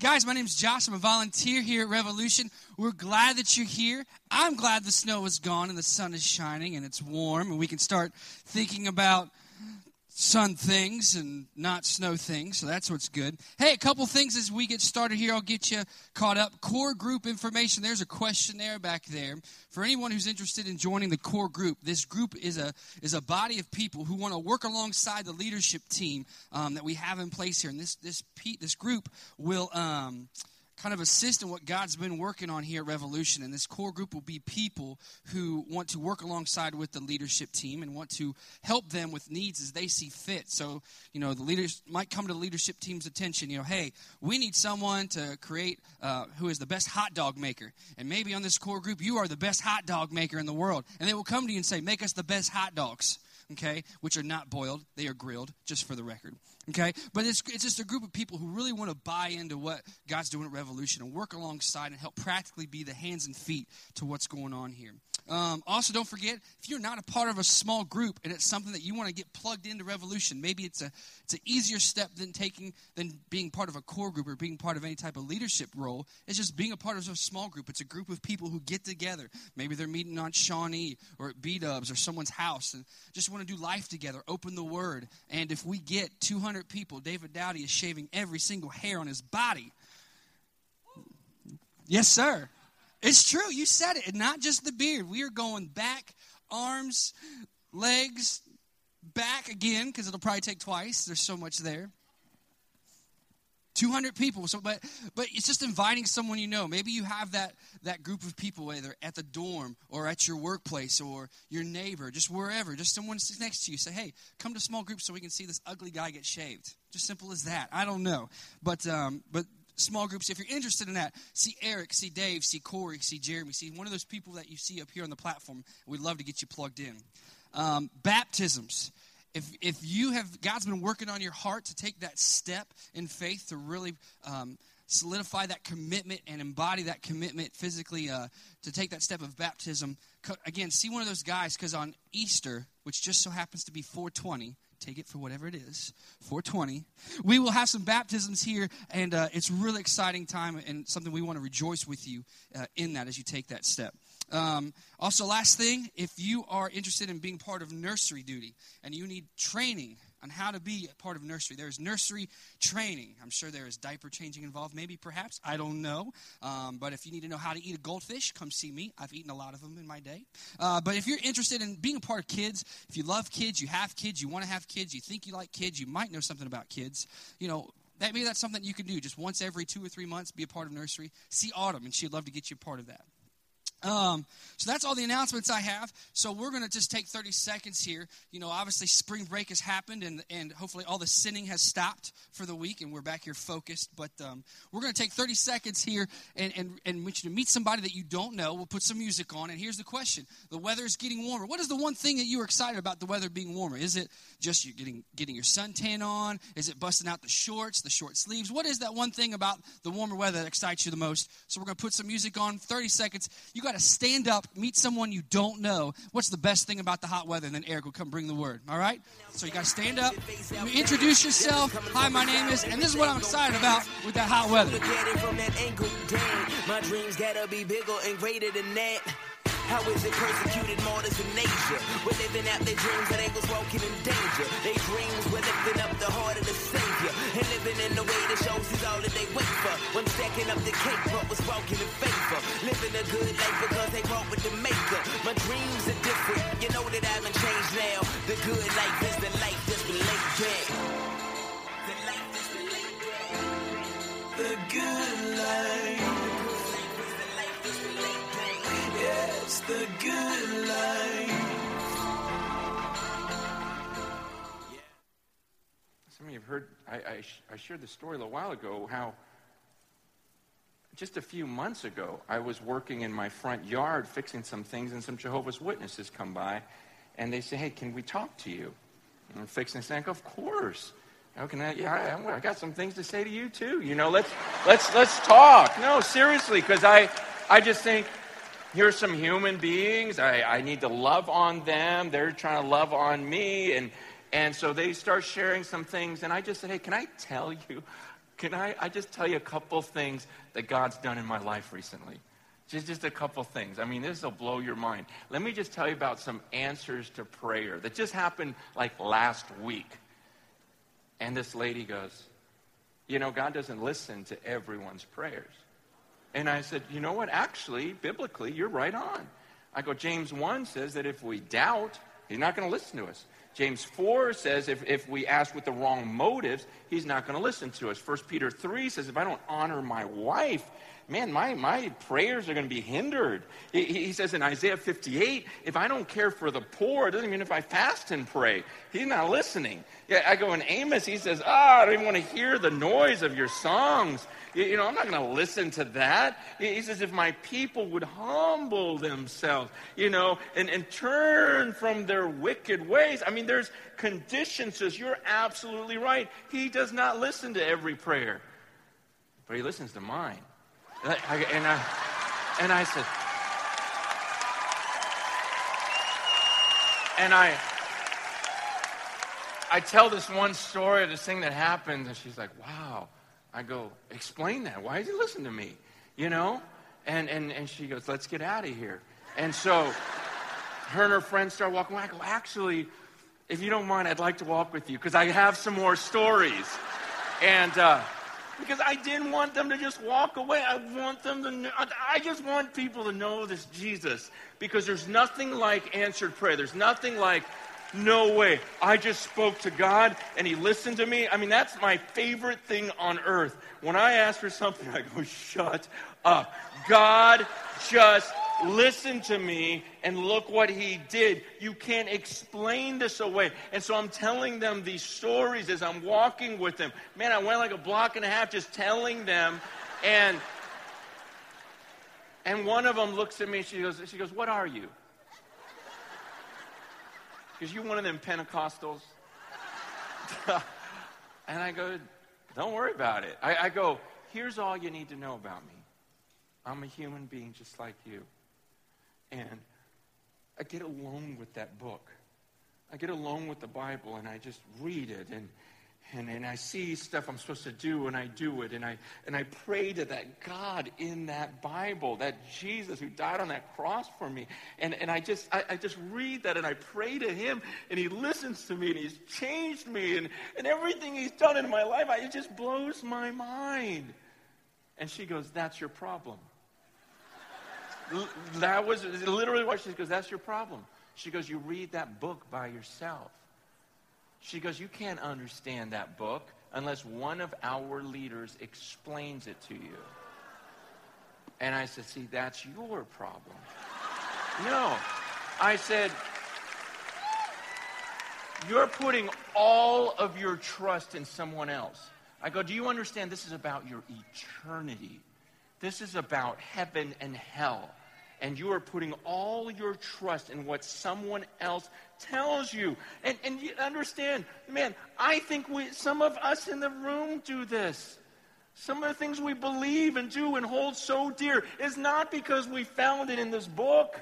Guys, my name is Josh. I'm a volunteer here at Revolution. We're glad that you're here. I'm glad the snow is gone and the sun is shining and it's warm and we can start thinking about sun things and not snow things. So that's what's good. Hey, a couple things as we get started here. I'll get you caught up. Core group information. There's a questionnaire back there for anyone who's interested in joining the core group. This group is a is a body of people who want to work alongside the leadership team um, that we have in place here. And this this this group will. Um, kind of assist in what God's been working on here at Revolution. And this core group will be people who want to work alongside with the leadership team and want to help them with needs as they see fit. So, you know, the leaders might come to the leadership team's attention, you know, hey, we need someone to create uh, who is the best hot dog maker. And maybe on this core group, you are the best hot dog maker in the world. And they will come to you and say, make us the best hot dogs okay, which are not boiled, they are grilled, just for the record, okay? But it's, it's just a group of people who really want to buy into what God's doing at Revolution and work alongside and help practically be the hands and feet to what's going on here. Um, also, don't forget if you're not a part of a small group and it's something that you want to get plugged into Revolution, maybe it's a it's an easier step than taking than being part of a core group or being part of any type of leadership role. It's just being a part of a small group. It's a group of people who get together. Maybe they're meeting on Shawnee or at B Dubs or someone's house and just want to do life together, open the Word. And if we get 200 people, David Dowdy is shaving every single hair on his body. Yes, sir. It's true. You said it. And not just the beard. We are going back, arms, legs, back again, because it'll probably take twice. There's so much there. 200 people so but but it's just inviting someone you know maybe you have that that group of people either at the dorm or at your workplace or your neighbor just wherever just someone sits next to you say hey come to small group so we can see this ugly guy get shaved just simple as that i don't know but um but small groups. If you're interested in that, see Eric, see Dave, see Corey, see Jeremy, see one of those people that you see up here on the platform. We'd love to get you plugged in. Um, baptisms. If, if you have, God's been working on your heart to take that step in faith to really um, solidify that commitment and embody that commitment physically uh, to take that step of baptism. Again, see one of those guys because on Easter, which just so happens to be 420, take it for whatever it is 420 we will have some baptisms here and uh, it's really exciting time and something we want to rejoice with you uh, in that as you take that step. Um, also last thing if you are interested in being part of nursery duty and you need training on how to be a part of nursery. There's nursery training. I'm sure there is diaper changing involved, maybe, perhaps. I don't know. Um, but if you need to know how to eat a goldfish, come see me. I've eaten a lot of them in my day. Uh, but if you're interested in being a part of kids, if you love kids, you have kids, you want to have kids, you think you like kids, you might know something about kids, you know, that maybe that's something you can do just once every two or three months, be a part of nursery. See Autumn, and she'd love to get you a part of that. Um, so that's all the announcements I have. So we're going to just take 30 seconds here. You know, obviously spring break has happened, and and hopefully all the sinning has stopped for the week, and we're back here focused. But um, we're going to take 30 seconds here and and and want you to meet somebody that you don't know. We'll put some music on, and here's the question: The weather is getting warmer. What is the one thing that you are excited about the weather being warmer? Is it just you getting getting your suntan on? Is it busting out the shorts, the short sleeves? What is that one thing about the warmer weather that excites you the most? So we're going to put some music on. 30 seconds. You got to stand up, meet someone you don't know. What's the best thing about the hot weather? And then Eric will come bring the word. All right? So you got to stand up, introduce yourself. Hi, my name is, and this is what I'm excited about with that hot weather. That. How is it persecuted martyrs in nature? We're living out their dreams they was walking in danger. Their dreams were lifting up the heart of the Savior. And living in the way that shows is all that they wait for. When stacking up the cake, but was walking in favor. Living a good life because they walk with the maker. My dreams are different. You know that I haven't changed now. The good life is the life that's been laid. The life that's been laid back. The good life. It's the good life. Some of you have heard, I, I, I shared the story a little while ago how just a few months ago, I was working in my front yard fixing some things, and some Jehovah's Witnesses come by, and they say, "Hey, can we talk to you?" And I'm fixing this, and I go, "Of course." Can I? Yeah, I, I, got some things to say to you too. You know, let's let's let's talk. No, seriously, because I I just think here's some human beings. I, I need to love on them. They're trying to love on me. And, and so they start sharing some things. And I just said, hey, can I tell you? Can I, I just tell you a couple things that God's done in my life recently? Just, just a couple things. I mean, this will blow your mind. Let me just tell you about some answers to prayer that just happened like last week. And this lady goes, You know, God doesn't listen to everyone's prayers. And I said, You know what? Actually, biblically, you're right on. I go, James 1 says that if we doubt, he's not going to listen to us. James 4 says if, if we ask with the wrong motives, he's not going to listen to us. 1 Peter 3 says if I don't honor my wife, man, my, my prayers are going to be hindered. He, he, says in Isaiah 58, if I don't care for the poor, it doesn't mean if I fast and pray. He's not listening. Yeah, I go in Amos, he says, ah, I don't even want to hear the noise of your songs. You know, I'm not going to listen to that. He says, if my people would humble themselves, you know, and, and turn from their wicked ways. I mean, there's conditions. Says, you're absolutely right. He does not listen to every prayer, but he listens to mine. And I, and I, said, and I, I tell this one story of this thing that happened, and she's like, wow. I go, explain that. Why did you listen to me? You know? And, and, and she goes, let's get out of here. And so her and her friends start walking away. I go, actually, if you don't mind, I'd like to walk with you because I have some more stories. And uh, because I didn't want them to just walk away. I want them to know, I just want people to know this Jesus because there's nothing like answered prayer. There's nothing like no way. I just spoke to God and He listened to me. I mean, that's my favorite thing on earth. When I ask for something, I go, shut up. God just listened to me and look what He did. You can't explain this away. And so I'm telling them these stories as I'm walking with them. Man, I went like a block and a half just telling them. And and one of them looks at me, she goes, she goes, What are you? Because you're one of them Pentecostals? and I go, don't worry about it. I, I go, here's all you need to know about me. I'm a human being just like you. And I get alone with that book. I get alone with the Bible and I just read it and and, and I see stuff I'm supposed to do and I do it and I and I pray to that God in that Bible, that Jesus who died on that cross for me. And and I just I, I just read that and I pray to him and he listens to me and he's changed me and, and everything he's done in my life, I, it just blows my mind. And she goes, That's your problem. That was literally what she goes, That's your problem. She goes, You read that book by yourself. She goes, You can't understand that book unless one of our leaders explains it to you. And I said, See, that's your problem. no. I said, You're putting all of your trust in someone else. I go, Do you understand this is about your eternity? This is about heaven and hell and you are putting all your trust in what someone else tells you. And, and you understand, man, I think we, some of us in the room do this. Some of the things we believe and do and hold so dear is not because we found it in this book.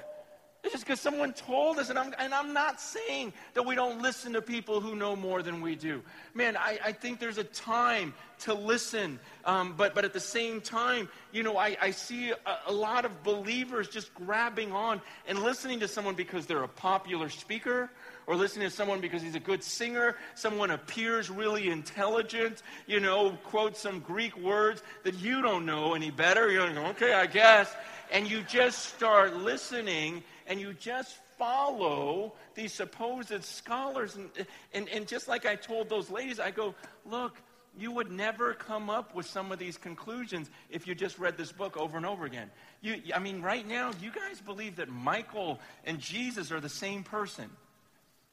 It's just because someone told us, and I'm, and I'm not saying that we don't listen to people who know more than we do. Man, I, I think there's a time to listen, um, but, but at the same time, you know, I, I see a, a lot of believers just grabbing on and listening to someone because they're a popular speaker or listening to someone because he's a good singer, someone appears really intelligent, you know, quotes some Greek words that you don't know any better. You're like, okay, I guess. And you just start listening and you just follow these supposed scholars. And, and, and just like I told those ladies, I go, look, you would never come up with some of these conclusions if you just read this book over and over again. You, I mean, right now, you guys believe that Michael and Jesus are the same person.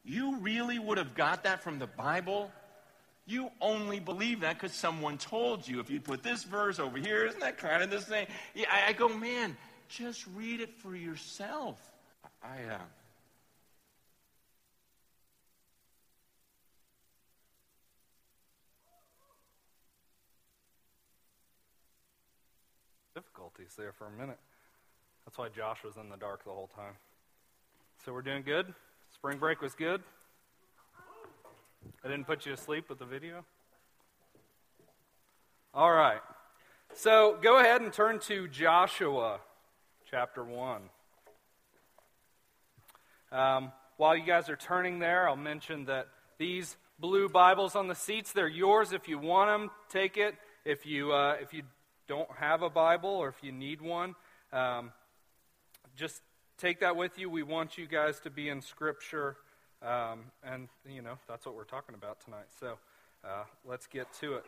You really would have got that from the Bible? You only believe that because someone told you. If you put this verse over here, isn't that kind of the same? Yeah, I, I go, man, just read it for yourself. I uh, difficulties there for a minute. That's why Josh was in the dark the whole time. So we're doing good. Spring break was good. I didn't put you to sleep with the video. All right. So go ahead and turn to Joshua chapter 1. Um, while you guys are turning there, I'll mention that these blue Bibles on the seats, they're yours if you want them, take it. If you, uh, if you don't have a Bible or if you need one, um, just take that with you. We want you guys to be in Scripture. Um, and, you know, that's what we're talking about tonight. So uh, let's get to it.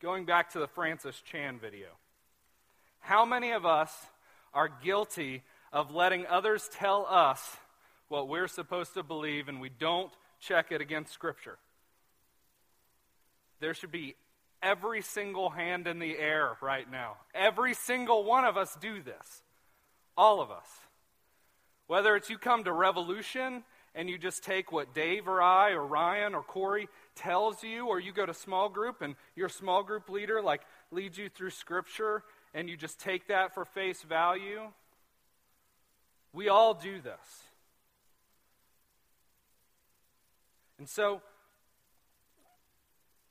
Going back to the Francis Chan video. How many of us are guilty of letting others tell us what we're supposed to believe and we don't check it against Scripture? There should be every single hand in the air right now. Every single one of us do this. All of us. Whether it's you come to Revolution and you just take what Dave or I or Ryan or Corey tells you, or you go to small group and your small group leader like leads you through Scripture and you just take that for face value. We all do this. And so,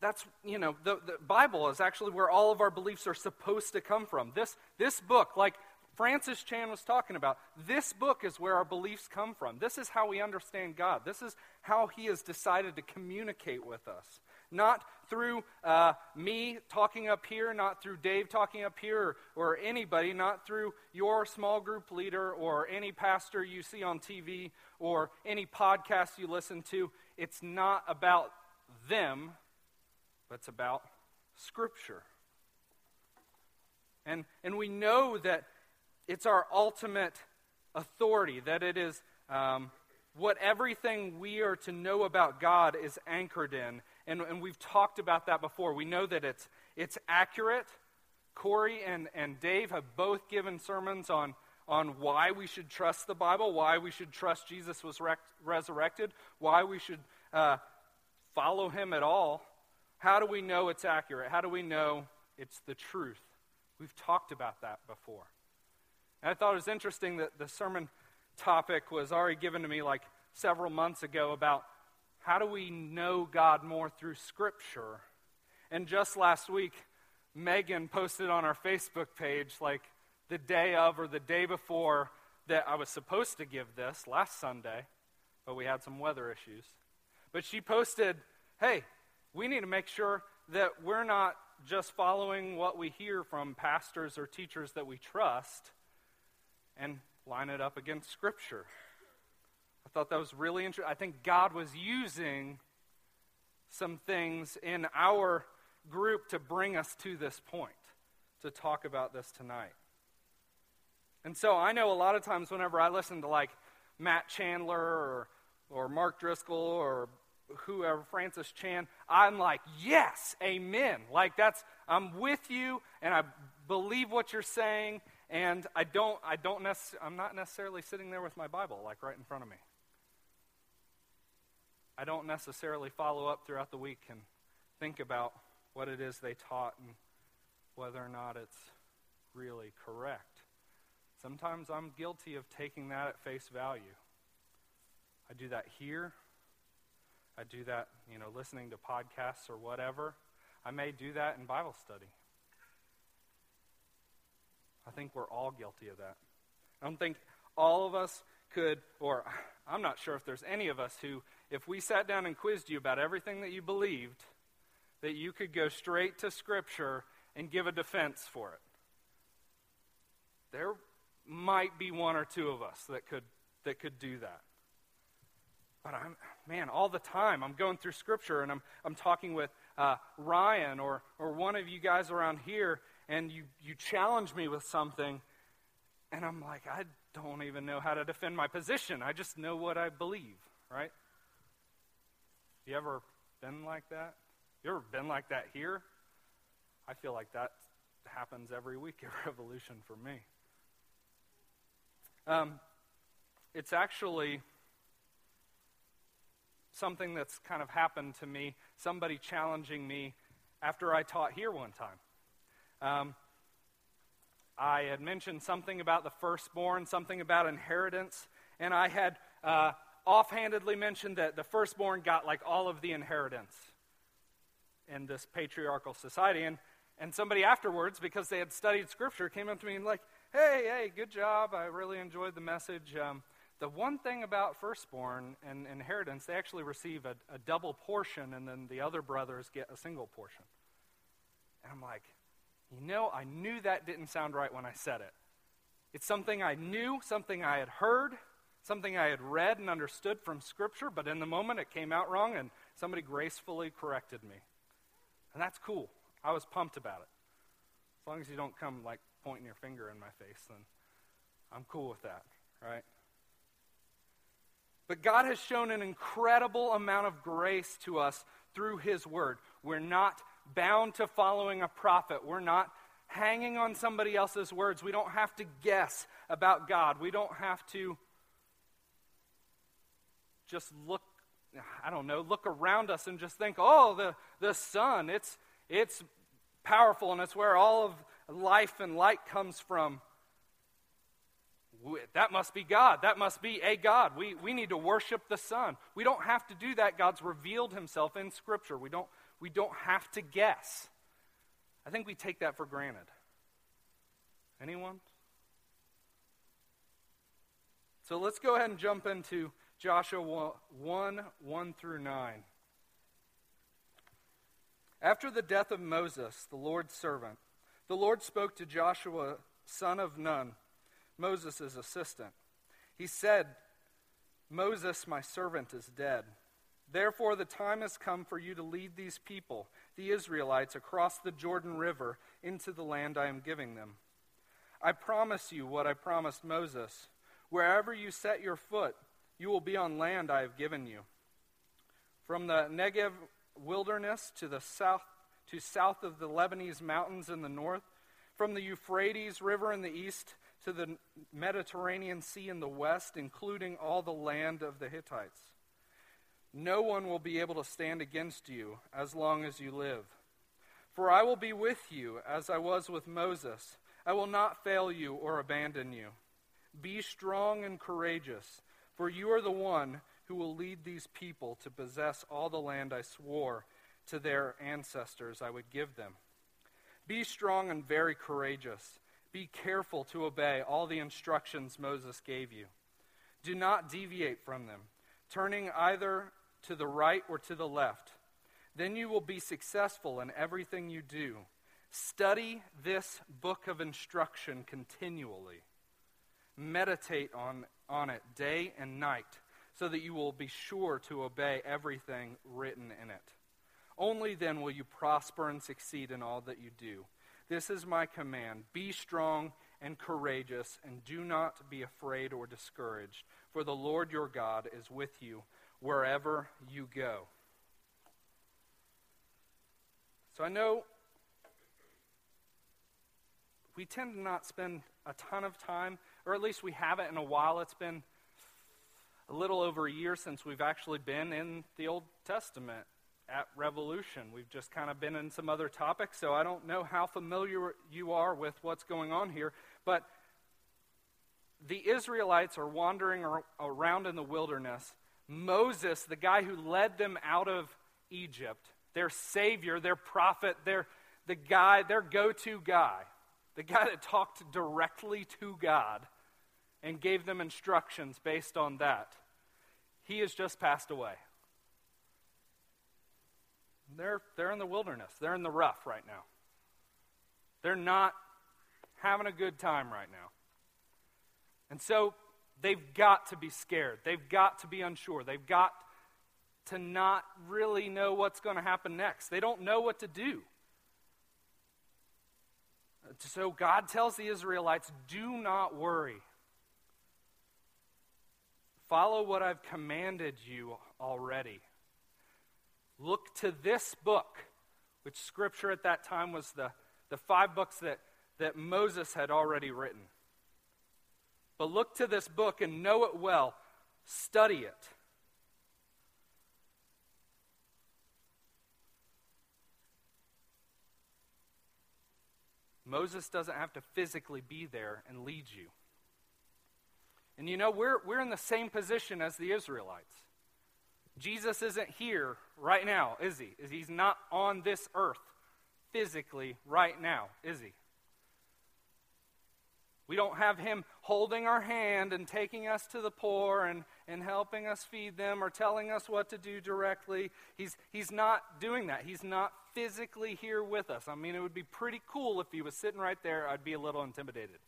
that's, you know, the, the Bible is actually where all of our beliefs are supposed to come from. This, this book, like Francis Chan was talking about, this book is where our beliefs come from. This is how we understand God. This is how He has decided to communicate with us. Not through uh, me talking up here, not through Dave talking up here, or, or anybody, not through your small group leader, or any pastor you see on TV, or any podcast you listen to. It's not about them, but it's about Scripture. And, and we know that it's our ultimate authority, that it is um, what everything we are to know about God is anchored in. And, and we've talked about that before. We know that it's, it's accurate. Corey and, and Dave have both given sermons on, on why we should trust the Bible, why we should trust Jesus was rec- resurrected, why we should uh, follow him at all. How do we know it's accurate? How do we know it's the truth? We've talked about that before. And I thought it was interesting that the sermon topic was already given to me like several months ago about how do we know God more through Scripture? And just last week, Megan posted on our Facebook page, like the day of or the day before that I was supposed to give this last Sunday, but we had some weather issues. But she posted, hey, we need to make sure that we're not just following what we hear from pastors or teachers that we trust and line it up against Scripture. I thought that was really interesting. I think God was using some things in our group to bring us to this point, to talk about this tonight. And so I know a lot of times whenever I listen to like Matt Chandler or, or Mark Driscoll or whoever, Francis Chan, I'm like, yes, amen. Like that's, I'm with you and I believe what you're saying and I don't, I don't necess- I'm not necessarily sitting there with my Bible like right in front of me. I don't necessarily follow up throughout the week and think about what it is they taught and whether or not it's really correct. Sometimes I'm guilty of taking that at face value. I do that here. I do that, you know, listening to podcasts or whatever. I may do that in Bible study. I think we're all guilty of that. I don't think all of us could, or I'm not sure if there's any of us who, if we sat down and quizzed you about everything that you believed, that you could go straight to Scripture and give a defense for it. There might be one or two of us that could, that could do that. But I'm, man, all the time I'm going through Scripture and I'm, I'm talking with uh, Ryan or, or one of you guys around here, and you, you challenge me with something, and I'm like, I don't even know how to defend my position. I just know what I believe, right? You ever been like that? You ever been like that here? I feel like that happens every week at Revolution for me. Um, it's actually something that's kind of happened to me, somebody challenging me after I taught here one time. Um, I had mentioned something about the firstborn, something about inheritance, and I had uh, offhandedly mentioned that the firstborn got like all of the inheritance. in this patriarchal society. And, and somebody afterwards, because they had studied Scripture, came up to me and, like, hey, hey, good job. I really enjoyed the message. Um, the one thing about firstborn and inheritance, they actually receive a, a double portion, and then the other brothers get a single portion. And I'm like, you know, I knew that didn't sound right when I said it. It's something I knew, something I had heard, something I had read and understood from Scripture, but in the moment it came out wrong, and somebody gracefully corrected me. And that's cool. I was pumped about it. As long as you don't come like pointing your finger in my face, then I'm cool with that, right? But God has shown an incredible amount of grace to us through His Word. We're not bound to following a prophet. We're not hanging on somebody else's words. We don't have to guess about God. We don't have to just look, I don't know, look around us and just think, oh, the, the sun, it's, it's powerful and it's where all of life and light comes from. That must be God. That must be a God. We, we need to worship the sun. We don't have to do that. God's revealed himself in Scripture. We don't, we don't have to guess. I think we take that for granted. Anyone? So let's go ahead and jump into Joshua 1 1 through 9. After the death of Moses, the Lord's servant, the Lord spoke to Joshua, son of Nun, Moses' assistant. He said, Moses, my servant, is dead. Therefore, the time has come for you to lead these people, the Israelites, across the Jordan River into the land I am giving them. I promise you what I promised Moses. Wherever you set your foot, you will be on land I have given you. From the Negev wilderness to the south to south of the Lebanese mountains in the north, from the Euphrates River in the east to the Mediterranean Sea in the west, including all the land of the Hittites. No one will be able to stand against you as long as you live. For I will be with you as I was with Moses. I will not fail you or abandon you. Be strong and courageous, for you are the one who will lead these people to possess all the land I swore to their ancestors I would give them. Be strong and very courageous. Be careful to obey all the instructions Moses gave you. Do not deviate from them, turning either to the right or to the left. Then you will be successful in everything you do. Study this book of instruction continually. Meditate on, on it day and night, so that you will be sure to obey everything written in it. Only then will you prosper and succeed in all that you do. This is my command be strong and courageous, and do not be afraid or discouraged, for the Lord your God is with you wherever you go. So I know we tend to not spend a ton of time, or at least we haven't in a while. It's been a little over a year since we've actually been in the Old Testament at Revolution. We've just kind of been in some other topics, so I don't know how familiar you are with what's going on here. But the Israelites are wandering around in the wilderness. Moses, the guy who led them out of Egypt, their savior, their prophet, their, the guy, their go to guy, the guy that talked directly to God and gave them instructions based on that, he has just passed away. They're, they're in the wilderness. They're in the rough right now. They're not having a good time right now. And so they've got to be scared. They've got to be unsure. They've got to not really know what's going to happen next. They don't know what to do. So God tells the Israelites do not worry. Follow what I've commanded you already. Look to this book, which Scripture at that time was the, the five books that, that Moses had already written. But look to this book and know it well, study it. Moses doesn't have to physically be there and lead you. And you know, we're, we're in the same position as the Israelites. Jesus isn't here right now, is he? Is he's not on this earth physically right now, is he? We don't have him holding our hand and taking us to the poor and, and helping us feed them or telling us what to do directly. He's, he's not doing that. He's not physically here with us. I mean, it would be pretty cool if he was sitting right there. I'd be a little intimidated.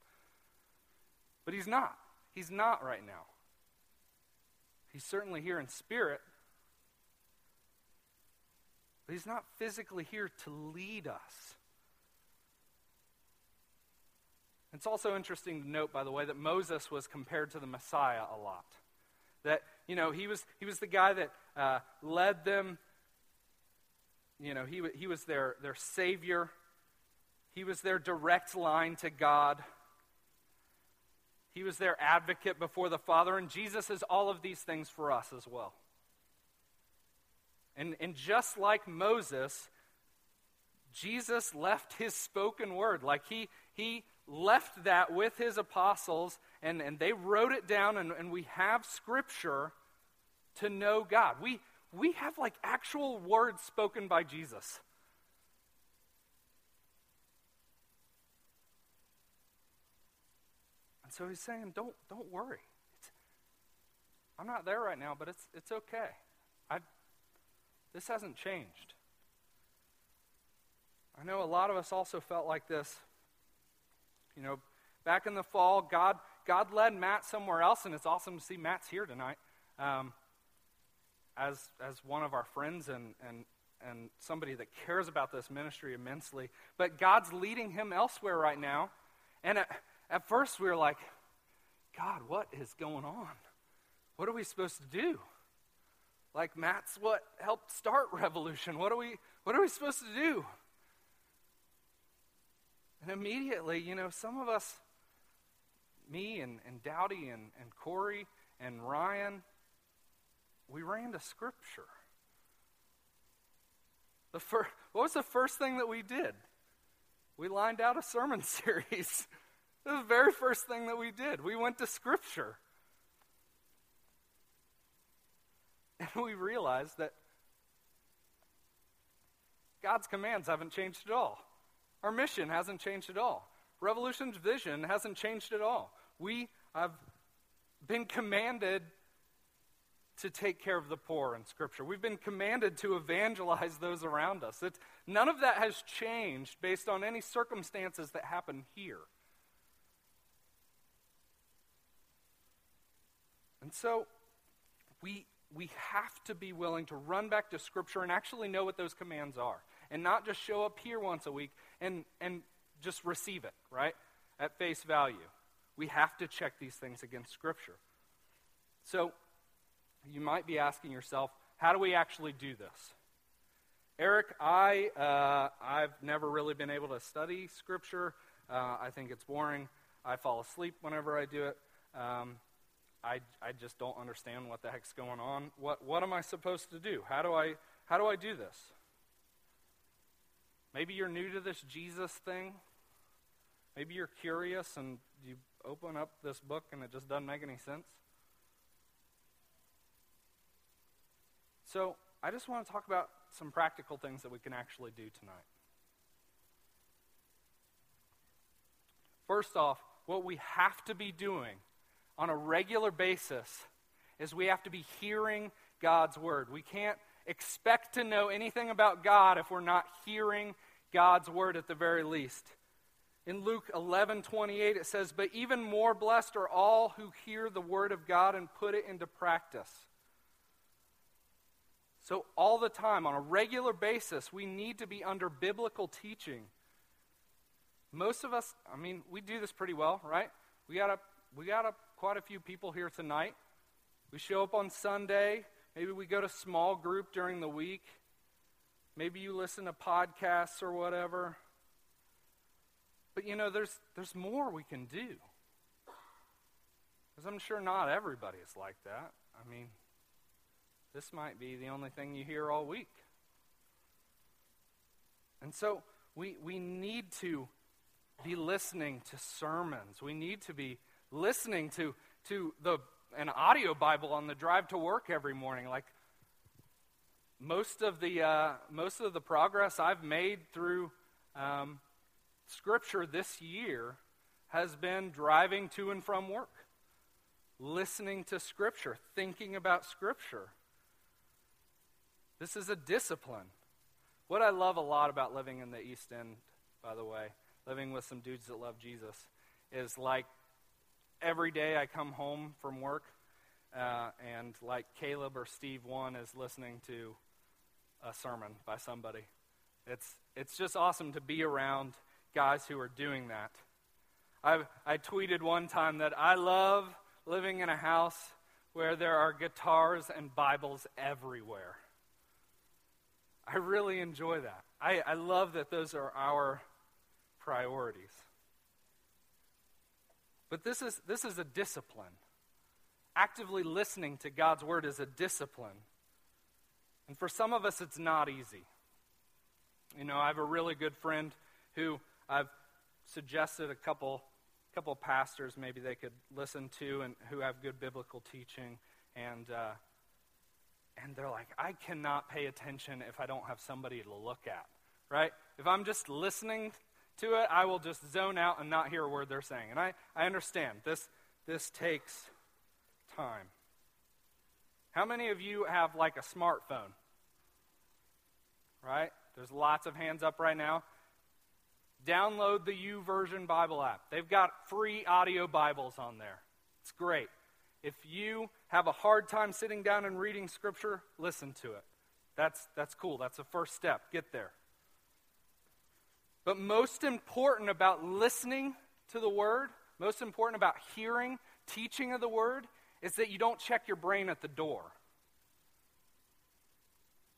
But he's not. He's not right now. He's certainly here in spirit, but he's not physically here to lead us. It's also interesting to note, by the way, that Moses was compared to the Messiah a lot. That, you know, he was, he was the guy that uh, led them. You know, he, he was their, their savior. He was their direct line to God. He was their advocate before the Father. And Jesus is all of these things for us as well. And, and just like Moses, Jesus left his spoken word. Like he, he left that with his apostles, and, and they wrote it down, and, and we have scripture to know God. We, we have like actual words spoken by Jesus. And so he's saying, don't, don't worry. It's, I'm not there right now, but it's, it's okay. This hasn't changed. I know a lot of us also felt like this you know, back in the fall, God, God led Matt somewhere else, and it's awesome to see Matt's here tonight um, as, as one of our friends and, and, and somebody that cares about this ministry immensely. But God's leading him elsewhere right now. And at, at first, we were like, God, what is going on? What are we supposed to do? Like Matt's what helped start revolution. What are we what are we supposed to do? And immediately, you know, some of us, me and, and Dowdy and, and Corey and Ryan, we ran to Scripture. The fir- what was the first thing that we did? We lined out a sermon series. the very first thing that we did. We went to Scripture. And we realized that God's commands haven't changed at all. Our mission hasn't changed at all. Revolution's vision hasn't changed at all. We have been commanded to take care of the poor in Scripture. We've been commanded to evangelize those around us. None of that has changed based on any circumstances that happen here. And so we, we have to be willing to run back to Scripture and actually know what those commands are and not just show up here once a week and, and just receive it, right? At face value. We have to check these things against Scripture. So, you might be asking yourself, how do we actually do this? Eric, I, uh, I've never really been able to study Scripture. Uh, I think it's boring. I fall asleep whenever I do it. Um, I, I just don't understand what the heck's going on. What, what am I supposed to do? How do I, how do I do this? Maybe you're new to this Jesus thing. Maybe you're curious and you open up this book and it just doesn't make any sense. So, I just want to talk about some practical things that we can actually do tonight. First off, what we have to be doing on a regular basis is we have to be hearing God's word. We can't expect to know anything about God if we're not hearing God's word at the very least. In Luke 11 28, it says, But even more blessed are all who hear the word of God and put it into practice. So, all the time, on a regular basis, we need to be under biblical teaching. Most of us, I mean, we do this pretty well, right? We got a, we got a, quite a few people here tonight. We show up on Sunday. Maybe we go to small group during the week. Maybe you listen to podcasts or whatever. But you know, there's, there's more we can do. Because I'm sure not everybody is like that. I mean, this might be the only thing you hear all week. And so we, we need to be listening to sermons. We need to be listening to, to the, an audio Bible on the drive to work every morning. Like most of the uh, most of the progress I've made through um, Scripture this year has been driving to and from work, listening to Scripture, thinking about Scripture. This is a discipline. What I love a lot about living in the East End, by the way, living with some dudes that love Jesus, is like every day I come home from work, uh, and like Caleb or Steve one is listening to a sermon by somebody. It's, it's just awesome to be around guys who are doing that. I, I tweeted one time that I love living in a house where there are guitars and Bibles everywhere. I really enjoy that. I, I love that those are our priorities. But this is, this is a discipline. Actively listening to God's word is a discipline. And for some of us, it's not easy. You know, I have a really good friend who I've suggested a couple, couple pastors maybe they could listen to and who have good biblical teaching. And, uh, and they're like, I cannot pay attention if I don't have somebody to look at, right? If I'm just listening to it, I will just zone out and not hear a word they're saying. And I, I understand this, this takes time. How many of you have like a smartphone? Right? There's lots of hands up right now. Download the YouVersion Bible app. They've got free audio Bibles on there. It's great. If you have a hard time sitting down and reading Scripture, listen to it. That's, that's cool. That's the first step. Get there. But most important about listening to the Word, most important about hearing teaching of the Word, is that you don't check your brain at the door.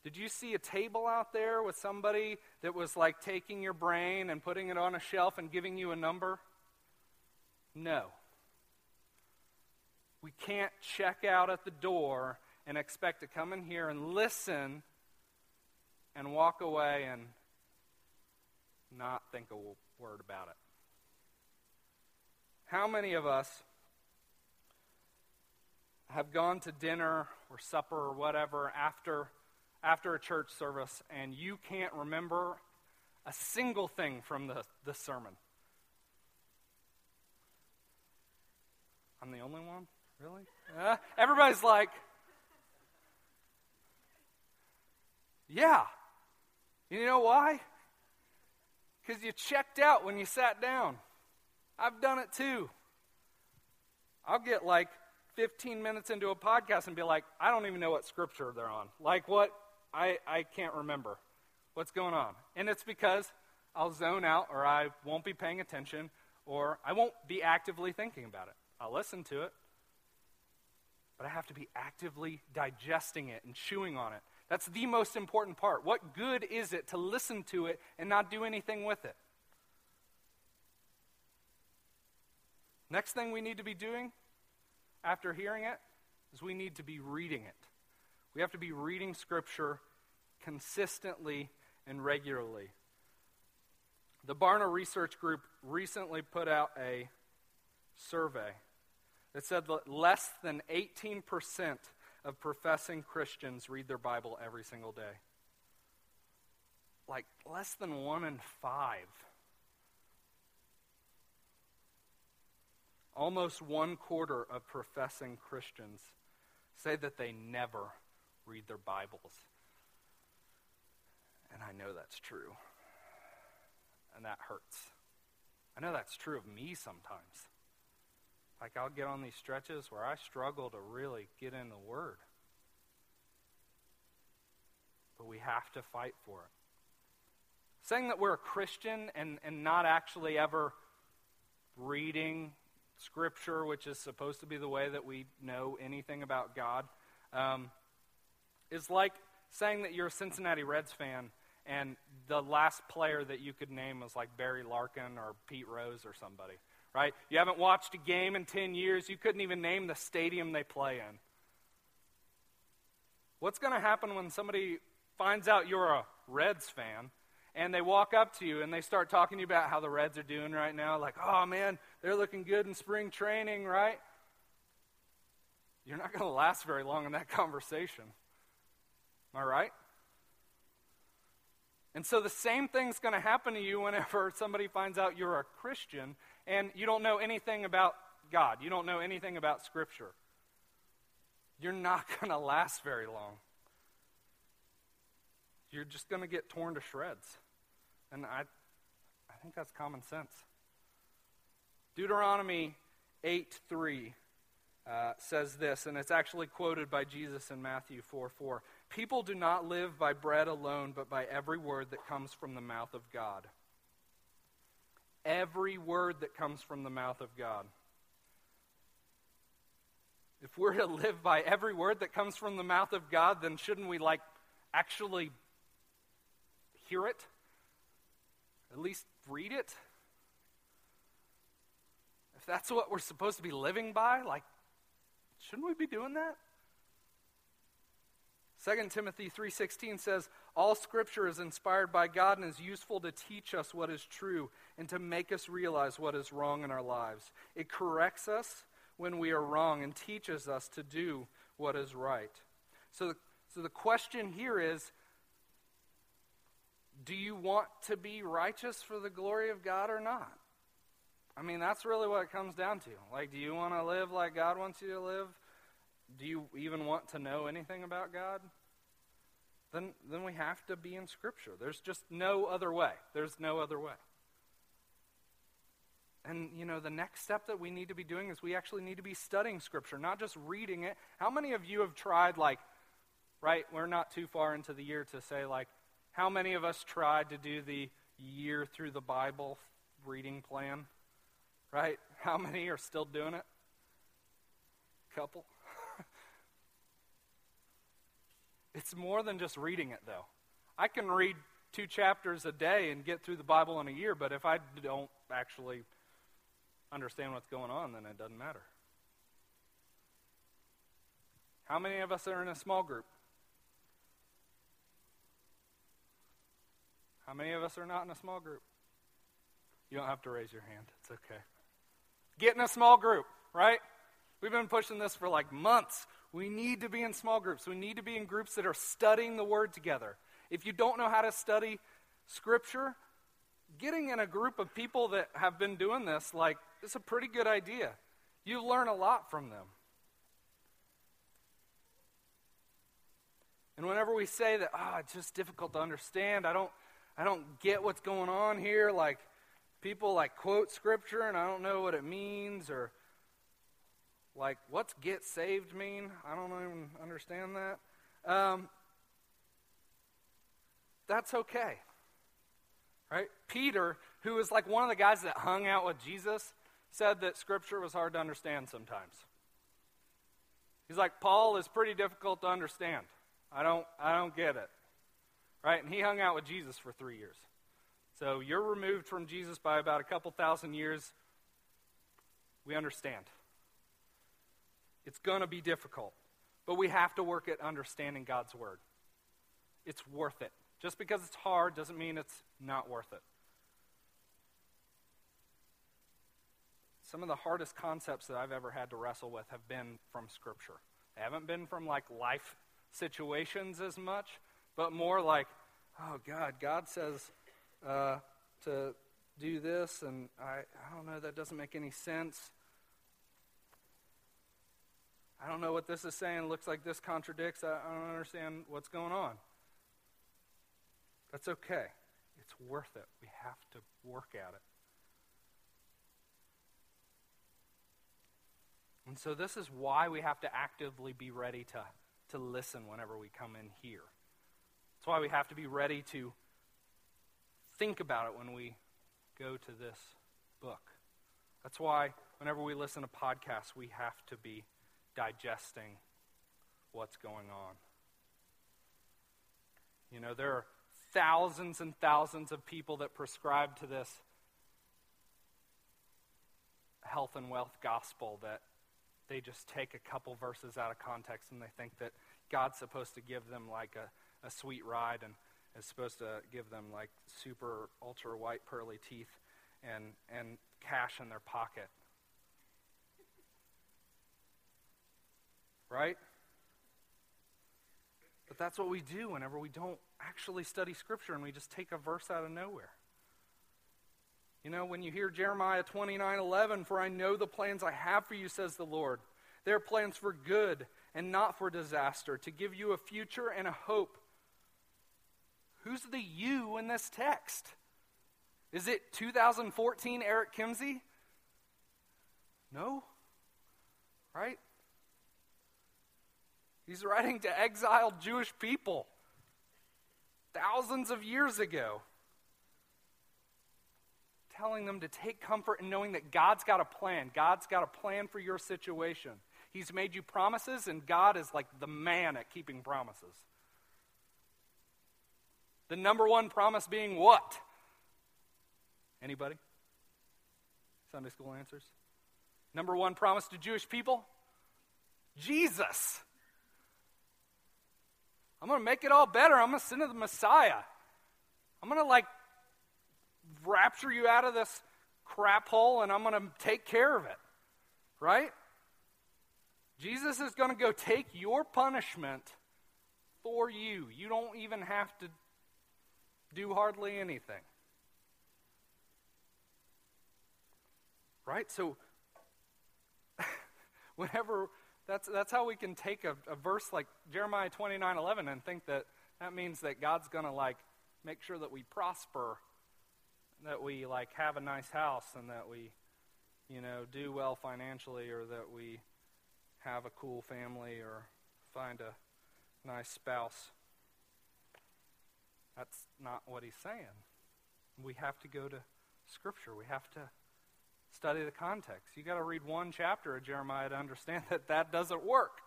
Did you see a table out there with somebody that was like taking your brain and putting it on a shelf and giving you a number? No. We can't check out at the door and expect to come in here and listen and walk away and not think a word about it. How many of us have gone to dinner or supper or whatever after, after a church service and you can't remember a single thing from the, the sermon? I'm the only one? Really? Uh, everybody's like, yeah. You know why? Because you checked out when you sat down. I've done it too. I'll get like 15 minutes into a podcast and be like, I don't even know what scripture they're on. Like what? I, I can't remember what's going on. And it's because I'll zone out or I won't be paying attention or I won't be actively thinking about it. I'll listen to it, but I have to be actively digesting it and chewing on it that's the most important part. What good is it to listen to it and not do anything with it? Next thing we need to be doing after hearing it is we need to be reading it. We have to be reading Scripture consistently and regularly. The Barna Research Group recently put out a survey that said that less than 18% of professing Christians read their Bible every single day. Like less than one in five. Almost one quarter of professing Christians say that they never read their Bibles. And I know that's true. And that hurts. I know that's true of me sometimes. Like I'll get on these stretches where I struggle to really get in the Word. But we have to fight for it. Saying that we're a Christian and, and not actually ever reading Scripture, which is supposed to be the way that we know anything about God, um, is like saying that you're a Cincinnati Reds fan and the last player that you could name was like Barry Larkin or Pete Rose or somebody right? You haven't watched a game in 10 years. You couldn't even name the stadium they play in. What's going to happen when somebody finds out you're a Reds fan and they walk up to you and they start talking to you about how the Reds are doing right now? Like, oh man, they're looking good in spring training, right? You're not going to last very long in that conversation. Am I right? And so the same thing's going to happen to you whenever somebody finds out you're a Christian and you don't know anything about God. You don't know anything about Scripture. You're not going to last very long. You're just going to get torn to shreds. And I, I think that's common sense. Deuteronomy 8 3 uh, says this, and it's actually quoted by Jesus in Matthew 4 4. People do not live by bread alone, but by every word that comes from the mouth of God. Every word that comes from the mouth of God. If we're to live by every word that comes from the mouth of God, then shouldn't we, like, actually hear it? At least read it? If that's what we're supposed to be living by, like, shouldn't we be doing that? 2 Timothy 3:16 says, "All scripture is inspired by God and is useful to teach us what is true and to make us realize what is wrong in our lives. It corrects us when we are wrong and teaches us to do what is right." So the, so the question here is do you want to be righteous for the glory of God or not? I mean, that's really what it comes down to. Like, do you want to live like God wants you to live? Do you even want to know anything about God? Then, then we have to be in Scripture. There's just no other way. There's no other way. And, you know, the next step that we need to be doing is we actually need to be studying Scripture, not just reading it. How many of you have tried, like, right, we're not too far into the year to say, like, how many of us tried to do the year through the Bible reading plan? Right? How many are still doing it? A Couple. It's more than just reading it, though. I can read two chapters a day and get through the Bible in a year, but if I don't actually understand what's going on, then it doesn't matter. How many of us are in a small group? How many of us are not in a small group? You don't have to raise your hand. It's okay. Get in a small group, right? We've been pushing this for like months. We need to be in small groups. We need to be in groups that are studying the Word together. If you don't know how to study Scripture, getting in a group of people that have been doing this, like, it's a pretty good idea. You learn a lot from them. And whenever we say that, ah, oh, it's just difficult to understand, I don't, I don't get what's going on here. Like, people like quote scripture and I don't know what it means, or like, what's get saved mean? I don't even understand that. Um, that's okay. Right? Peter, who was like one of the guys that hung out with Jesus, said that scripture was hard to understand sometimes. He's like, Paul is pretty difficult to understand. I don't I don't get it right? And he hung out with Jesus for three years. So you're removed from Jesus by about a couple thousand years. We understand. It's going to be difficult, but we have to work at understanding God's word. It's worth it. Just because it's hard doesn't mean it's not worth it. Some of the hardest concepts that I've ever had to wrestle with have been from Scripture. They haven't been from like life situations as much, but more like, oh, God, God says uh, to do this, and I, I don't know, that doesn't make any sense. I don't know what this is saying. Looks like this contradicts. I, I don't understand what's going on. That's okay. It's worth it. We have to work at it. And so, this is why we have to actively be ready to, to listen whenever we come in here. That's why we have to be ready to think about it when we go to this book. That's why whenever we listen to podcasts, we have to be digesting what's going on. You know, there are thousands and thousands of people that prescribe to this health and wealth gospel that they just take a couple verses out of context and they think that God's supposed to give them like a a sweet ride and is supposed to give them like super ultra white pearly teeth and, and cash in their pocket. Right? But that's what we do whenever we don't actually study Scripture and we just take a verse out of nowhere. You know, when you hear Jeremiah 29 11, for I know the plans I have for you, says the Lord. They are plans for good and not for disaster, to give you a future and a hope. Who's the you in this text? Is it 2014 Eric Kimsey? No. Right? He's writing to exiled Jewish people thousands of years ago, telling them to take comfort in knowing that God's got a plan. God's got a plan for your situation. He's made you promises, and God is like the man at keeping promises. The number one promise being what? Anybody? Sunday school answers. Number one promise to Jewish people? Jesus. I'm going to make it all better. I'm going to send the Messiah. I'm going to like rapture you out of this crap hole and I'm going to take care of it. Right? Jesus is going to go take your punishment for you. You don't even have to do hardly anything. Right? So, whenever that's, that's how we can take a, a verse like Jeremiah 29 11 and think that that means that God's going to like make sure that we prosper, that we like have a nice house, and that we, you know, do well financially, or that we have a cool family, or find a nice spouse. That's not what he's saying. We have to go to Scripture. We have to Study the context. You've got to read one chapter of Jeremiah to understand that that doesn't work.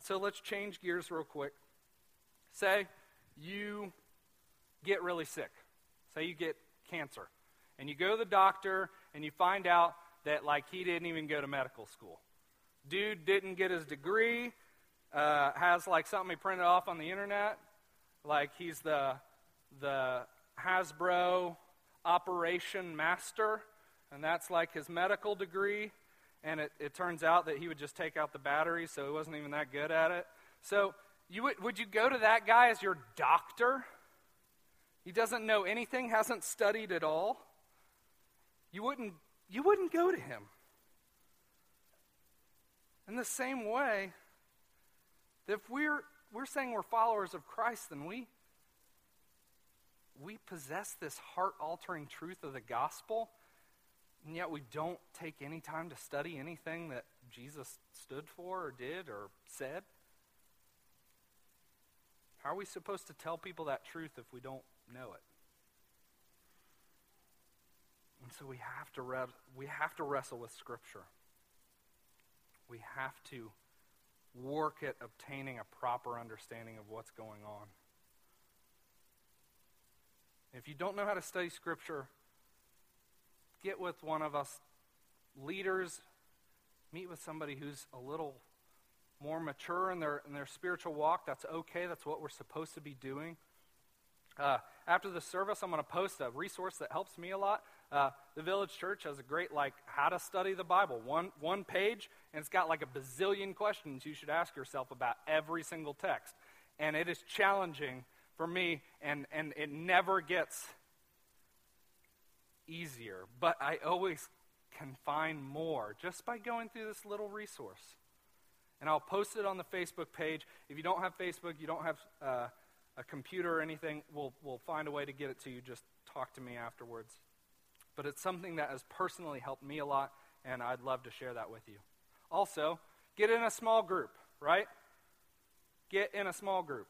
So let's change gears real quick. Say you get really sick. Say you get cancer. And you go to the doctor and you find out that, like, he didn't even go to medical school. Dude didn't get his degree, uh, has, like, something he printed off on the internet. Like, he's the, the Hasbro operation master, and that's like his medical degree. And it, it turns out that he would just take out the batteries, so he wasn't even that good at it. So, you would, would you go to that guy as your doctor? He doesn't know anything, hasn't studied at all. You wouldn't, you wouldn't go to him. In the same way, if we're, we're saying we're followers of Christ, then we, we possess this heart altering truth of the gospel, and yet we don't take any time to study anything that Jesus stood for or did or said? How are we supposed to tell people that truth if we don't know it? And so we have to we have to wrestle with scripture. We have to work at obtaining a proper understanding of what's going on. If you don't know how to study Scripture, get with one of us leaders, meet with somebody who's a little more mature in their, in their spiritual walk. That's okay, that's what we're supposed to be doing. Uh, after the service, I'm going to post a resource that helps me a lot. Uh, the Village Church has a great, like, how to study the Bible. One, one page, and it's got like a bazillion questions you should ask yourself about every single text. And it is challenging for me, and, and it never gets easier. But I always can find more just by going through this little resource. And I'll post it on the Facebook page. If you don't have Facebook, you don't have uh, a computer or anything, we'll, we'll find a way to get it to you. Just talk to me afterwards. But it's something that has personally helped me a lot, and I'd love to share that with you. Also, get in a small group, right? Get in a small group.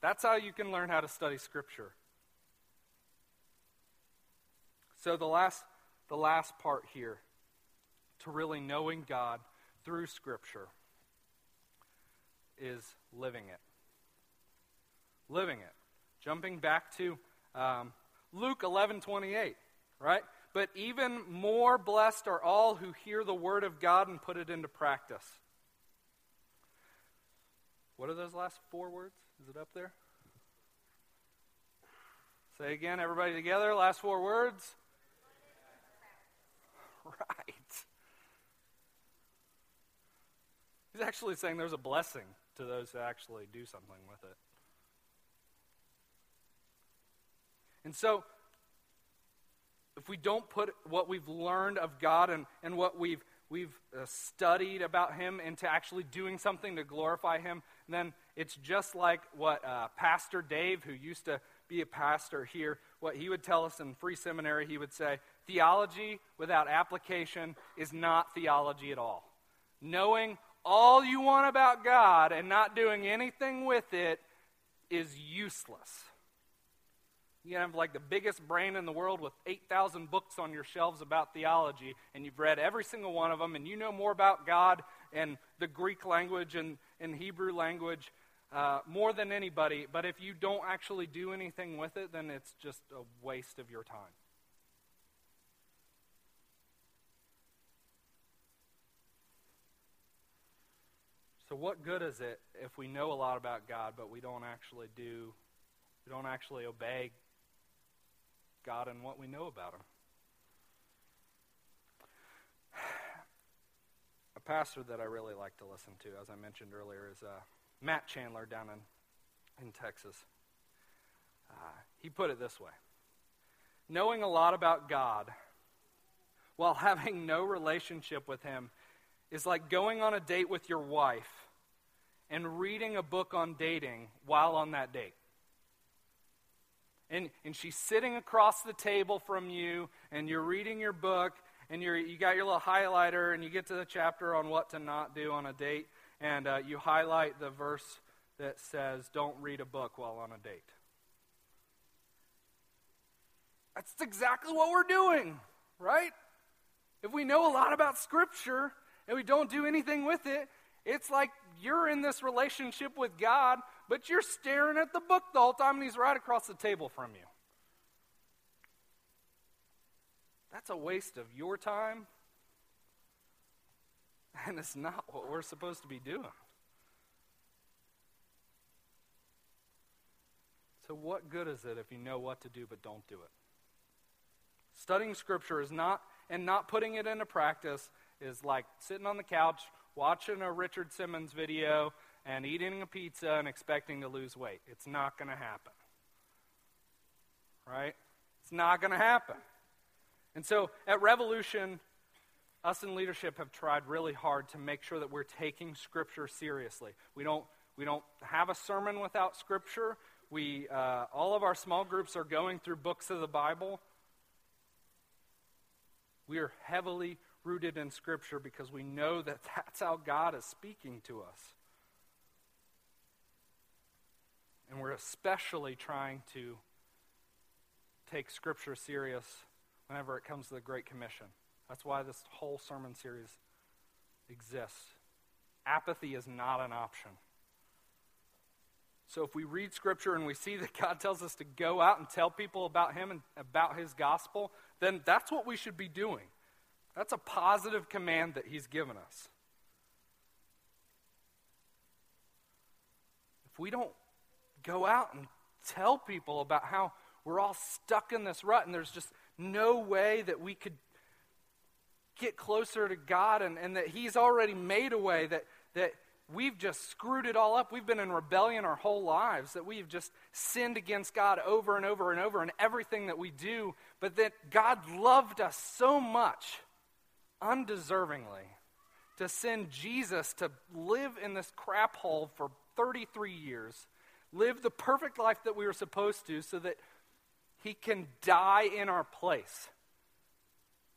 That's how you can learn how to study Scripture. So the last, the last part here, to really knowing God through Scripture, is living it. Living it. Jumping back to um, Luke 11 28, right? But even more blessed are all who hear the word of God and put it into practice. What are those last four words? Is it up there? Say again, everybody together. Last four words. Right. He's actually saying there's a blessing to those that actually do something with it. And so, if we don't put what we've learned of God and, and what we've, we've uh, studied about Him into actually doing something to glorify Him, then it's just like what uh, Pastor Dave, who used to be a pastor here, what he would tell us in free seminary, he would say, theology without application is not theology at all. Knowing all you want about God and not doing anything with it is useless. You have like the biggest brain in the world with 8,000 books on your shelves about theology, and you've read every single one of them, and you know more about God and the Greek language and, and Hebrew language uh, more than anybody. But if you don't actually do anything with it, then it's just a waste of your time. So, what good is it if we know a lot about God, but we don't actually do, we don't actually obey God and what we know about Him? Pastor that I really like to listen to, as I mentioned earlier, is uh, Matt Chandler down in, in Texas. Uh, he put it this way Knowing a lot about God while having no relationship with Him is like going on a date with your wife and reading a book on dating while on that date. And, and she's sitting across the table from you, and you're reading your book, and you're, you got your little highlighter, and you get to the chapter on what to not do on a date, and uh, you highlight the verse that says, Don't read a book while on a date. That's exactly what we're doing, right? If we know a lot about Scripture and we don't do anything with it, it's like you're in this relationship with God, but you're staring at the book the whole time and He's right across the table from you. That's a waste of your time, and it's not what we're supposed to be doing. So, what good is it if you know what to do but don't do it? Studying Scripture is not, and not putting it into practice is like sitting on the couch watching a Richard Simmons video and eating a pizza and expecting to lose weight. It's not going to happen. Right? It's not going to happen. And so at Revolution, us in leadership have tried really hard to make sure that we're taking Scripture seriously. We don't, we don't have a sermon without Scripture. We, uh, all of our small groups are going through books of the Bible. We are heavily rooted in Scripture because we know that that's how God is speaking to us. And we're especially trying to take Scripture serious whenever it comes to the Great Commission. That's why this whole sermon series exists. Apathy is not an option. So if we read Scripture and we see that God tells us to go out and tell people about Him and about His gospel, then that's what we should be doing. That's a positive command that He's given us. If we don't go out and tell people about how we're all stuck in this rut and there's just no way that we could get closer to God and, and that He's already made a way, that, that we've just screwed it all up. We've been in rebellion our whole lives, that we've just sinned against God over and over and over in everything that we do, but that God loved us so much, undeservingly, to send Jesus to live in this crap hole for 33 years, live the perfect life that we were supposed to, so that he can die in our place.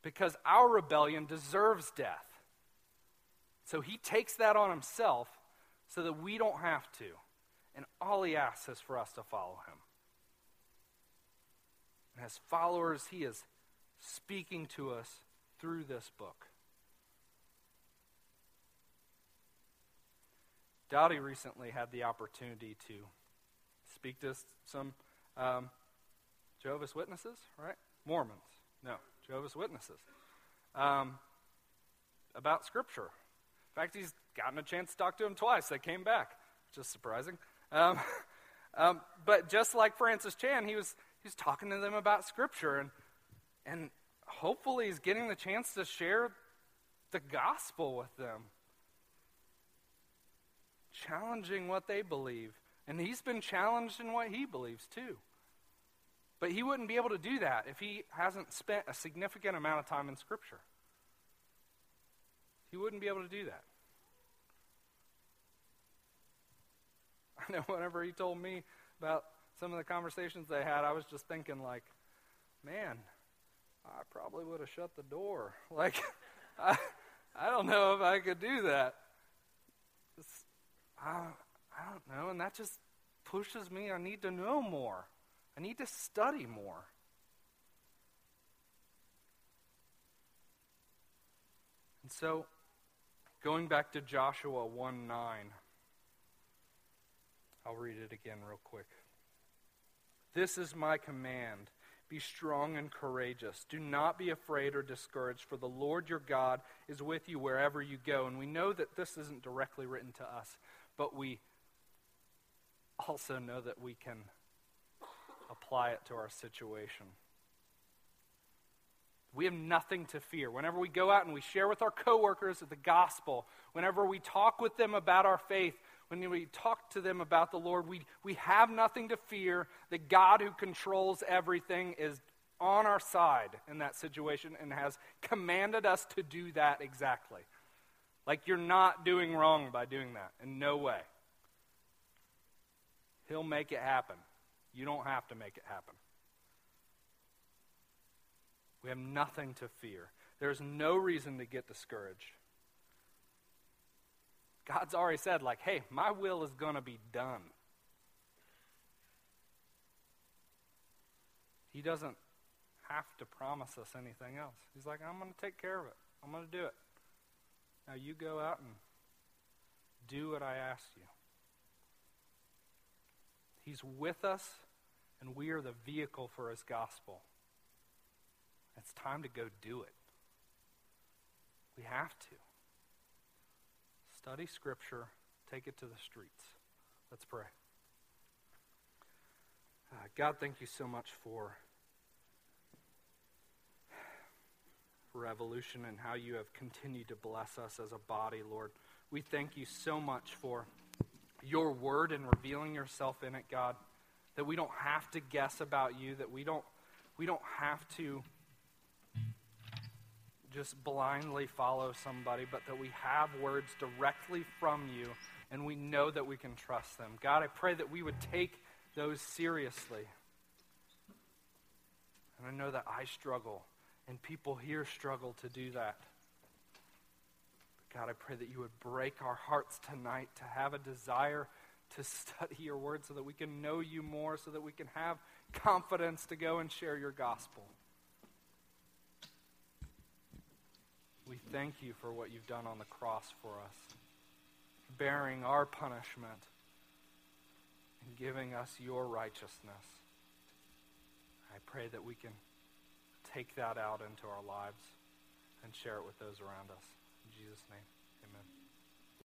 Because our rebellion deserves death. So he takes that on himself so that we don't have to. And all he asks is for us to follow him. And as followers, he is speaking to us through this book. Dowdy recently had the opportunity to speak to some um, Jehovah's Witnesses, right? Mormons. No, Jehovah's Witnesses. Um, about Scripture. In fact, he's gotten a chance to talk to him twice. They came back, which is surprising. Um, um, but just like Francis Chan, he was, he was talking to them about Scripture, and, and hopefully he's getting the chance to share the gospel with them. challenging what they believe. And he's been challenged in what he believes too. But he wouldn't be able to do that if he hasn't spent a significant amount of time in Scripture. He wouldn't be able to do that. I know whenever he told me about some of the conversations they had, I was just thinking, like, man, I probably would have shut the door. Like, I, I don't know if I could do that. It's, I, I don't know. And that just pushes me. I need to know more, I need to study more. And so, going back to Joshua 1 9, I'll read it again real quick. This is my command be strong and courageous. Do not be afraid or discouraged, for the Lord your God is with you wherever you go. And we know that this isn't directly written to us, but we also know that we can apply it to our situation. We have nothing to fear. Whenever we go out and we share with our coworkers the gospel, whenever we talk with them about our faith, when we talk to them about the Lord, we, we have nothing to fear. The God who controls everything is on our side in that situation and has commanded us to do that exactly. Like you're not doing wrong by doing that, in no way. He'll make it happen. You don't have to make it happen. We have nothing to fear. There's no reason to get discouraged. God's already said, like, hey, my will is going to be done. He doesn't have to promise us anything else. He's like, I'm going to take care of it. I'm going to do it. Now you go out and do what I ask you. He's with us, and we are the vehicle for his gospel. It's time to go do it. We have to. Study Scripture, take it to the streets. Let's pray. Uh, God, thank you so much for revolution and how you have continued to bless us as a body, Lord. We thank you so much for your word and revealing yourself in it, God. That we don't have to guess about you, that we don't we don't have to just blindly follow somebody, but that we have words directly from you and we know that we can trust them. God, I pray that we would take those seriously. And I know that I struggle, and people here struggle to do that. God, I pray that you would break our hearts tonight to have a desire to study your word so that we can know you more, so that we can have confidence to go and share your gospel. We thank you for what you've done on the cross for us, bearing our punishment and giving us your righteousness. I pray that we can take that out into our lives and share it with those around us. Jesus' name.